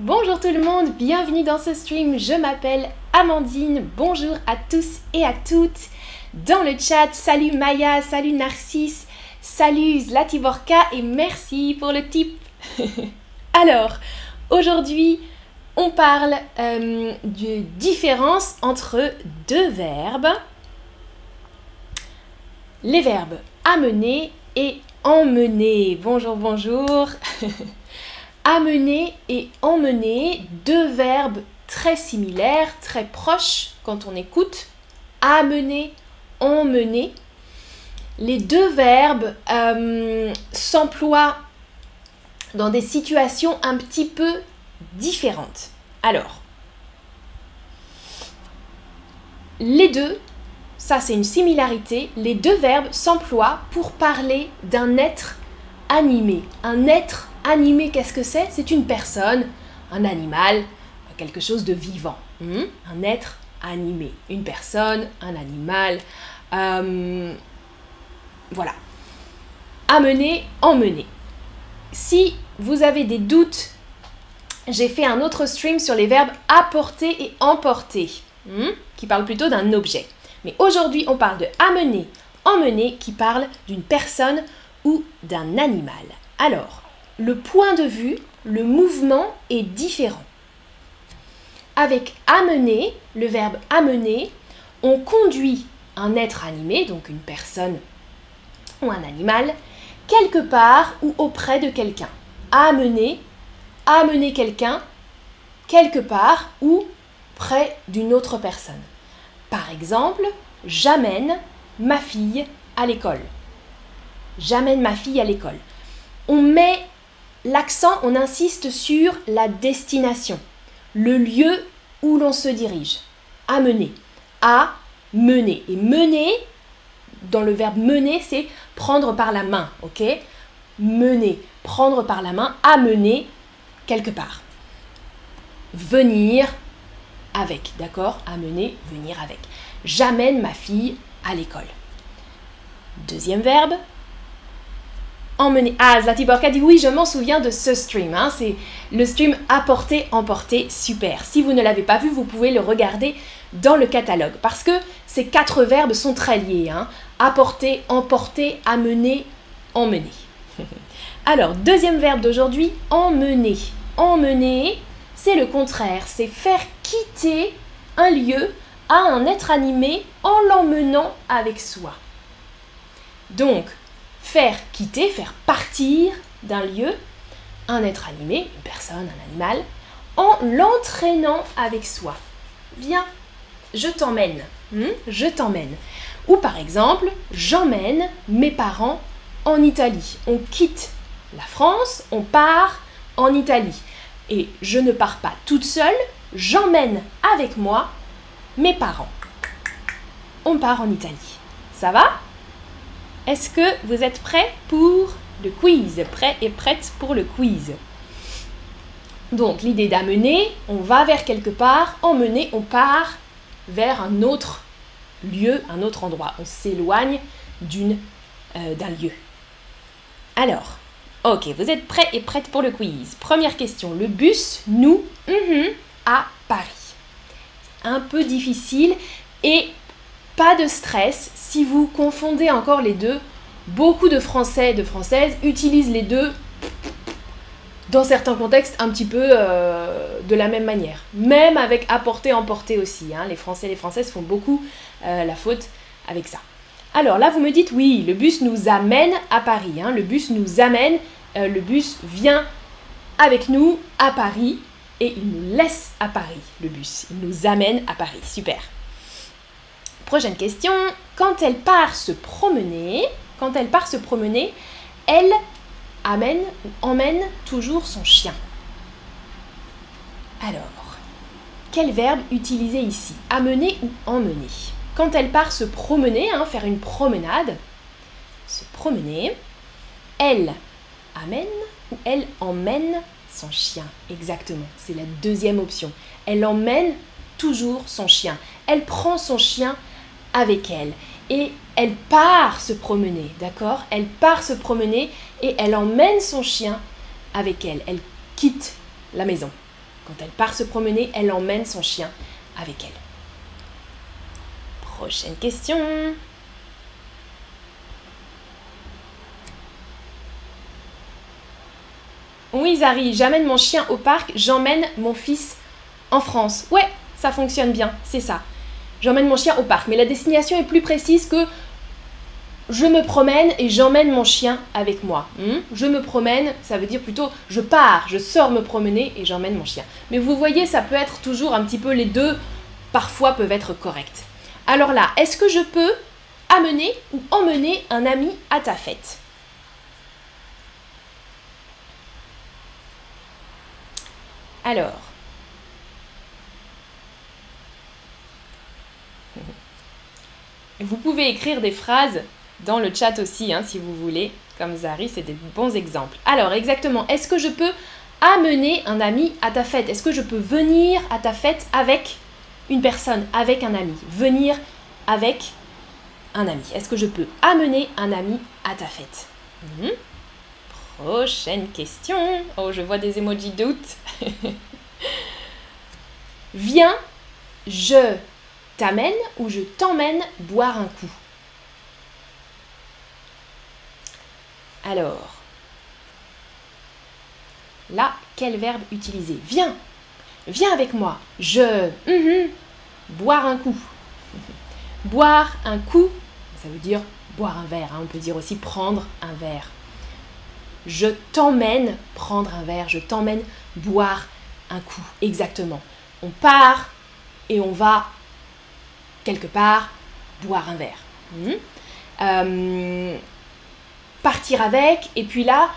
Bonjour tout le monde, bienvenue dans ce stream. Je m'appelle Amandine. Bonjour à tous et à toutes. Dans le chat, salut Maya, salut Narcisse, salut Zlativorka et merci pour le tip. Alors, aujourd'hui, on parle euh, de différence entre deux verbes. Les verbes amener et emmener. Bonjour, bonjour. amener et emmener, deux verbes très similaires, très proches quand on écoute. Amener, emmener. Les deux verbes euh, s'emploient dans des situations un petit peu différentes. Alors, les deux, ça c'est une similarité, les deux verbes s'emploient pour parler d'un être animé. Un être animé, qu'est-ce que c'est? C'est une personne, un animal, quelque chose de vivant. Hmm? Un être animé. Une personne, un animal. Euh, voilà. Amener, emmener. Si vous avez des doutes, j'ai fait un autre stream sur les verbes apporter et emporter, hmm, qui parle plutôt d'un objet. Mais aujourd'hui, on parle de amener, emmener, qui parle d'une personne ou d'un animal. Alors, le point de vue, le mouvement est différent. Avec amener, le verbe amener, on conduit un être animé, donc une personne ou un animal, quelque part ou auprès de quelqu'un. Amener, amener quelqu'un quelque part ou près d'une autre personne. Par exemple, j'amène ma fille à l'école. J'amène ma fille à l'école. On met l'accent, on insiste sur la destination, le lieu où l'on se dirige. Amener. À mener. Et mener, dans le verbe mener, c'est prendre par la main, ok? Mener, prendre par la main, amener quelque part. Venir avec, d'accord? Amener, venir avec. J'amène ma fille à l'école. Deuxième verbe, emmener. Ah, Zlatiborka dit oui, je m'en souviens de ce stream. Hein. C'est le stream apporter, emporter, super. Si vous ne l'avez pas vu, vous pouvez le regarder dans le catalogue parce que ces quatre verbes sont très liés. Hein. Apporter, emporter, amener, emmener. Alors, deuxième verbe d'aujourd'hui, emmener. Emmener, c'est le contraire, c'est faire quitter un lieu à un être animé en l'emmenant avec soi. Donc, faire quitter, faire partir d'un lieu un être animé, une personne, un animal, en l'entraînant avec soi. Viens, je t'emmène. Hmm, je t'emmène. Ou par exemple, j'emmène mes parents en Italie. On quitte la France, on part en Italie. Et je ne pars pas toute seule, j'emmène avec moi mes parents. On part en Italie. Ça va? Est-ce que vous êtes prêts pour le quiz? Prêt et prête pour le quiz Donc l'idée d'amener, on va vers quelque part, emmener, on part vers un autre lieu, un autre endroit. On s'éloigne euh, d'un lieu. Alors, ok, vous êtes prêts et prêtes pour le quiz. Première question, le bus nous mm-hmm, à Paris. Un peu difficile et pas de stress si vous confondez encore les deux. Beaucoup de Français et de Françaises utilisent les deux dans certains contextes un petit peu euh, de la même manière. Même avec apporter, emporter aussi. Hein. Les Français et les Françaises font beaucoup euh, la faute avec ça. Alors là, vous me dites oui, le bus nous amène à Paris. Hein. Le bus nous amène, euh, le bus vient avec nous à Paris et il nous laisse à Paris, le bus. Il nous amène à Paris. Super. Prochaine question. Quand elle part se promener, quand elle part se promener, elle amène ou emmène toujours son chien. Alors, quel verbe utiliser ici? Amener ou emmener? Quand elle part se promener, hein, faire une promenade, se promener, elle amène ou elle emmène son chien? Exactement, c'est la deuxième option. Elle emmène toujours son chien. Elle prend son chien avec elle. Et elle part se promener, d'accord? Elle part se promener et elle emmène son chien avec elle. Elle quitte la maison. Quand elle part se promener, elle emmène son chien avec elle. Prochaine question. Oui, Zari, j'amène mon chien au parc, j'emmène mon fils en France. Ouais, ça fonctionne bien, c'est ça. J'emmène mon chien au parc, mais la destination est plus précise que je me promène et j'emmène mon chien avec moi. Hmm? je me promène, ça veut dire plutôt je pars, je sors me promener et j'emmène mon chien. Mais vous voyez, ça peut être toujours un petit peu les deux, parfois peuvent être corrects. Alors là, est-ce que je peux amener ou emmener un ami à ta fête? Alors, vous pouvez écrire des phrases dans le chat aussi, hein, si vous voulez, comme Zari, c'est des bons exemples. Alors, exactement, est-ce que je peux amener un ami à ta fête? Est-ce que je peux venir à ta fête avec une personne, avec un ami? Venir avec un ami. Est-ce que je peux amener un ami à ta fête? Mhm. Prochaine question. Oh, je vois des emojis doute. Viens, je t'amène ou je t'emmène boire un coup. Alors, là, quel verbe utiliser? Viens, viens avec moi. Je, mhm, boire un coup. boire un coup, ça veut dire boire un verre. Hein. On peut dire aussi prendre un verre. Je t'emmène prendre un verre, je t'emmène boire un coup. Exactement. On part et on va quelque part boire un verre. Hmm. Euh, partir avec, et puis là,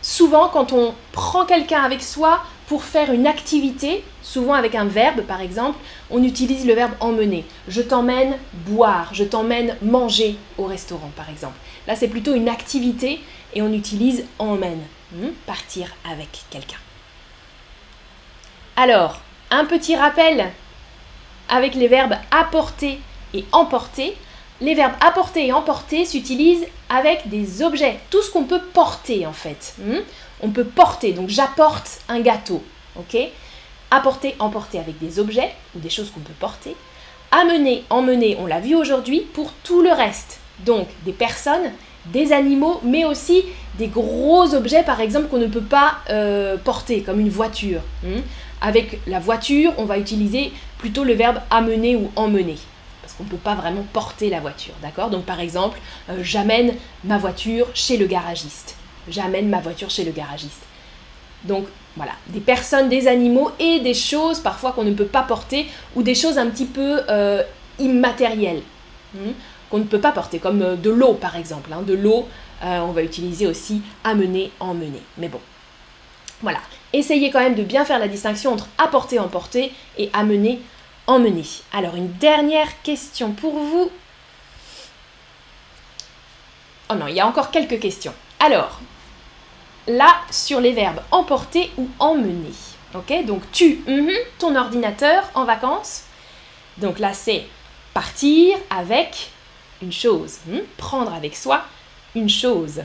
souvent quand on prend quelqu'un avec soi pour faire une activité, souvent avec un verbe par exemple, on utilise le verbe emmener. Je t'emmène boire, je t'emmène manger au restaurant par exemple. Là c'est plutôt une activité et on utilise emmène, hmm, partir avec quelqu'un. Alors, un petit rappel avec les verbes apporter et emporter. Les verbes apporter et emporter s'utilisent avec des objets, tout ce qu'on peut porter en fait. Hmm. On peut porter, donc j'apporte un gâteau, ok Apporter, emporter avec des objets ou des choses qu'on peut porter. Amener, emmener, on l'a vu aujourd'hui, pour tout le reste. Donc des personnes, des animaux, mais aussi des gros objets, par exemple, qu'on ne peut pas euh, porter, comme une voiture. Hmm. Avec la voiture, on va utiliser plutôt le verbe amener ou emmener. Parce qu'on ne peut pas vraiment porter la voiture, d'accord? Donc par exemple, euh, j'amène ma voiture chez le garagiste. J'amène ma voiture chez le garagiste. Donc voilà, des personnes, des animaux et des choses parfois qu'on ne peut pas porter ou des choses un petit peu euh, immatérielles hmm, qu'on ne peut pas porter, comme euh, de l'eau par exemple. Hein. de l'eau, on va utiliser aussi amener, emmener. Mais bon, voilà. Essayez quand même de bien faire la distinction entre apporter, emporter et amener, emmener. Alors une dernière question pour vous. Oh non, il y a encore quelques questions. Alors, là, sur les verbes emporter ou emmener. Ok, donc tu, mhm, ton ordinateur en vacances. Donc là, c'est partir avec une chose. Hmm, prendre avec soi une chose.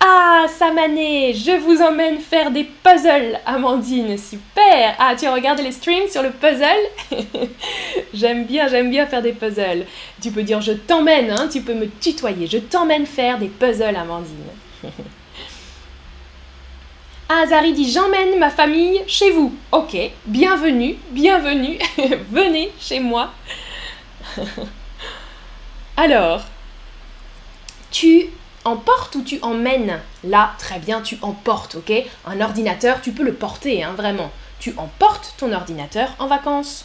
Ah, Samané, je vous emmène faire des puzzles, Amandine, super Ah, tu regardes les streams sur le puzzle J'aime bien, j'aime bien faire des puzzles. Tu peux dire je t'emmène, hein, tu peux me tutoyer, je t'emmène faire des puzzles, Amandine. ah, Zari dit j'emmène ma famille chez vous. Ok, bienvenue, bienvenue, venez chez moi. Alors, tu emportes ou tu emmènes Là, très bien, tu emportes, ok? Un ordinateur, tu peux le porter, hein, vraiment. Tu emportes ton ordinateur en vacances.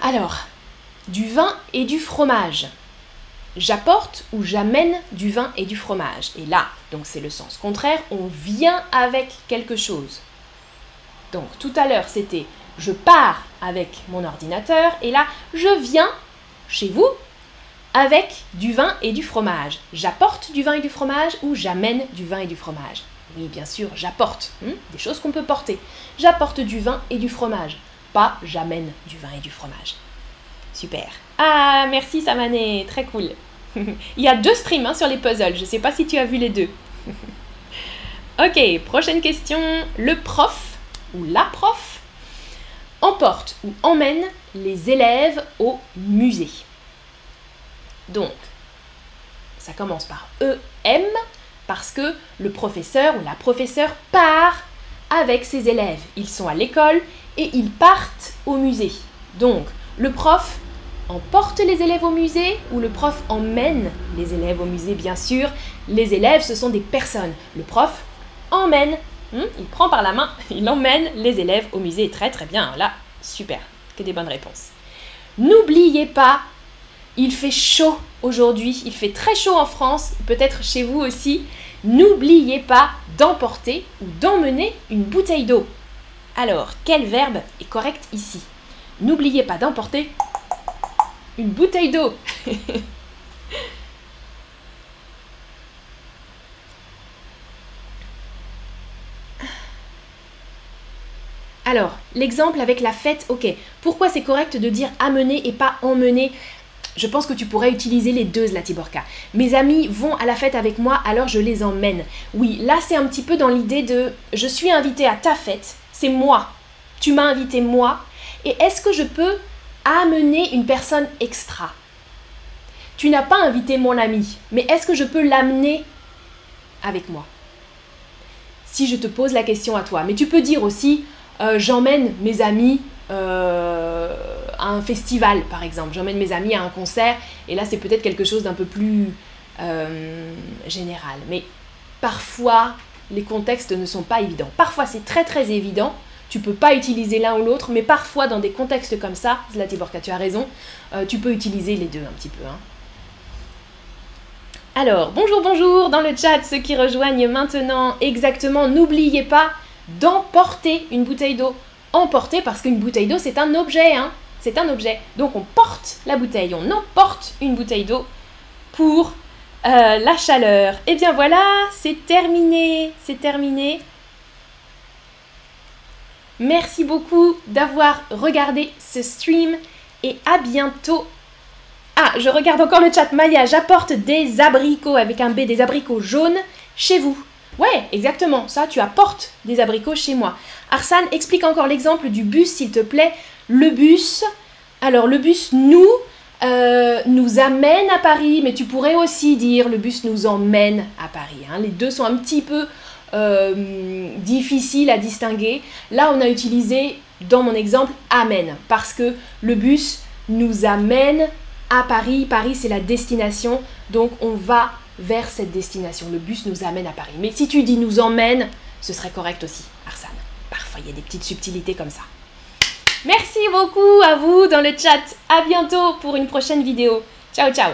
Alors, du vin et du fromage. J'apporte ou j'amène du vin et du fromage. Et là, donc c'est le sens contraire, on vient avec quelque chose. Donc tout à l'heure, c'était je pars avec mon ordinateur et là, je viens chez vous avec du vin et du fromage. J'apporte du vin et du fromage ou j'amène du vin et du fromage? Oui, bien sûr, j'apporte. Hmm, des choses qu'on peut porter. J'apporte du vin et du fromage. Pas j'amène du vin et du fromage. Super. Ah, merci Samané, très cool. Il y a deux streams hein, sur les puzzles. Je ne sais pas si tu as vu les deux. Ok, prochaine question. Le prof ou la prof emporte ou emmène les élèves au musée? Donc, ça commence par EM parce que le professeur ou la professeure part avec ses élèves. Ils sont à l'école et ils partent au musée. Donc, le prof emporte les élèves au musée ou le prof emmène les élèves au musée, bien sûr. Les élèves, ce sont des personnes. Le prof emmène, hmm, il prend par la main, il emmène les élèves au musée. Très très bien, là, super, que des bonnes réponses. N'oubliez pas, il fait chaud aujourd'hui, il fait très chaud en France, peut-être chez vous aussi. N'oubliez pas d'emporter ou d'emmener une bouteille d'eau. Alors, quel verbe est correct ici? N'oubliez pas d'emporter une bouteille d'eau. Alors, l'exemple avec la fête, ok. Pourquoi c'est correct de dire amener et pas emmener? Je pense que tu pourrais utiliser les deux, Zlatiborka. Mes amis vont à la fête avec moi, alors je les emmène. Oui, là c'est un petit peu dans l'idée de je suis invité à ta fête, c'est moi. Tu m'as invité moi, et est-ce que je peux amener une personne extra? Tu n'as pas invité mon ami, mais est-ce que je peux l'amener avec moi? Si je te pose la question à toi, mais tu peux dire aussi euh, j'emmène mes amis euh, à un festival, par exemple. J'emmène mes amis à un concert, et là, c'est peut-être quelque chose d'un peu plus euh, général. Mais parfois, les contextes ne sont pas évidents. Parfois, c'est très très évident. Tu peux pas utiliser l'un ou l'autre, mais parfois, dans des contextes comme ça, Zlatiborka, tu as raison, tu peux utiliser les deux un petit peu. Hein. Alors, bonjour, bonjour dans le chat, ceux qui rejoignent maintenant exactement, n'oubliez pas d'emporter une bouteille d'eau. Emporter parce qu'une bouteille d'eau c'est un objet, hein. C'est un objet. Donc on porte la bouteille, on emporte une bouteille d'eau pour euh, la chaleur. Et bien voilà, c'est terminé, c'est terminé. Merci beaucoup d'avoir regardé ce stream et à bientôt. Ah, je regarde encore le chat. Maya, j'apporte des abricots avec un B, des abricots jaunes chez vous. Ouais, exactement, ça, tu apportes des abricots chez moi. Arsane, explique encore l'exemple du bus, s'il te plaît. Le bus, alors le bus nous, euh, nous amène à Paris, mais tu pourrais aussi dire le bus nous emmène à Paris. Hein. Les deux sont un petit peu euh, difficiles à distinguer. Là, on a utilisé, dans mon exemple, amène, parce que le bus nous amène à Paris. Paris, c'est la destination, donc on va vers cette destination. Le bus nous amène à Paris. Mais si tu dis nous emmène, ce serait correct aussi, Arsane. Parfois, il y a des petites subtilités comme ça. Merci beaucoup à vous dans le chat. À bientôt pour une prochaine vidéo. Ciao, ciao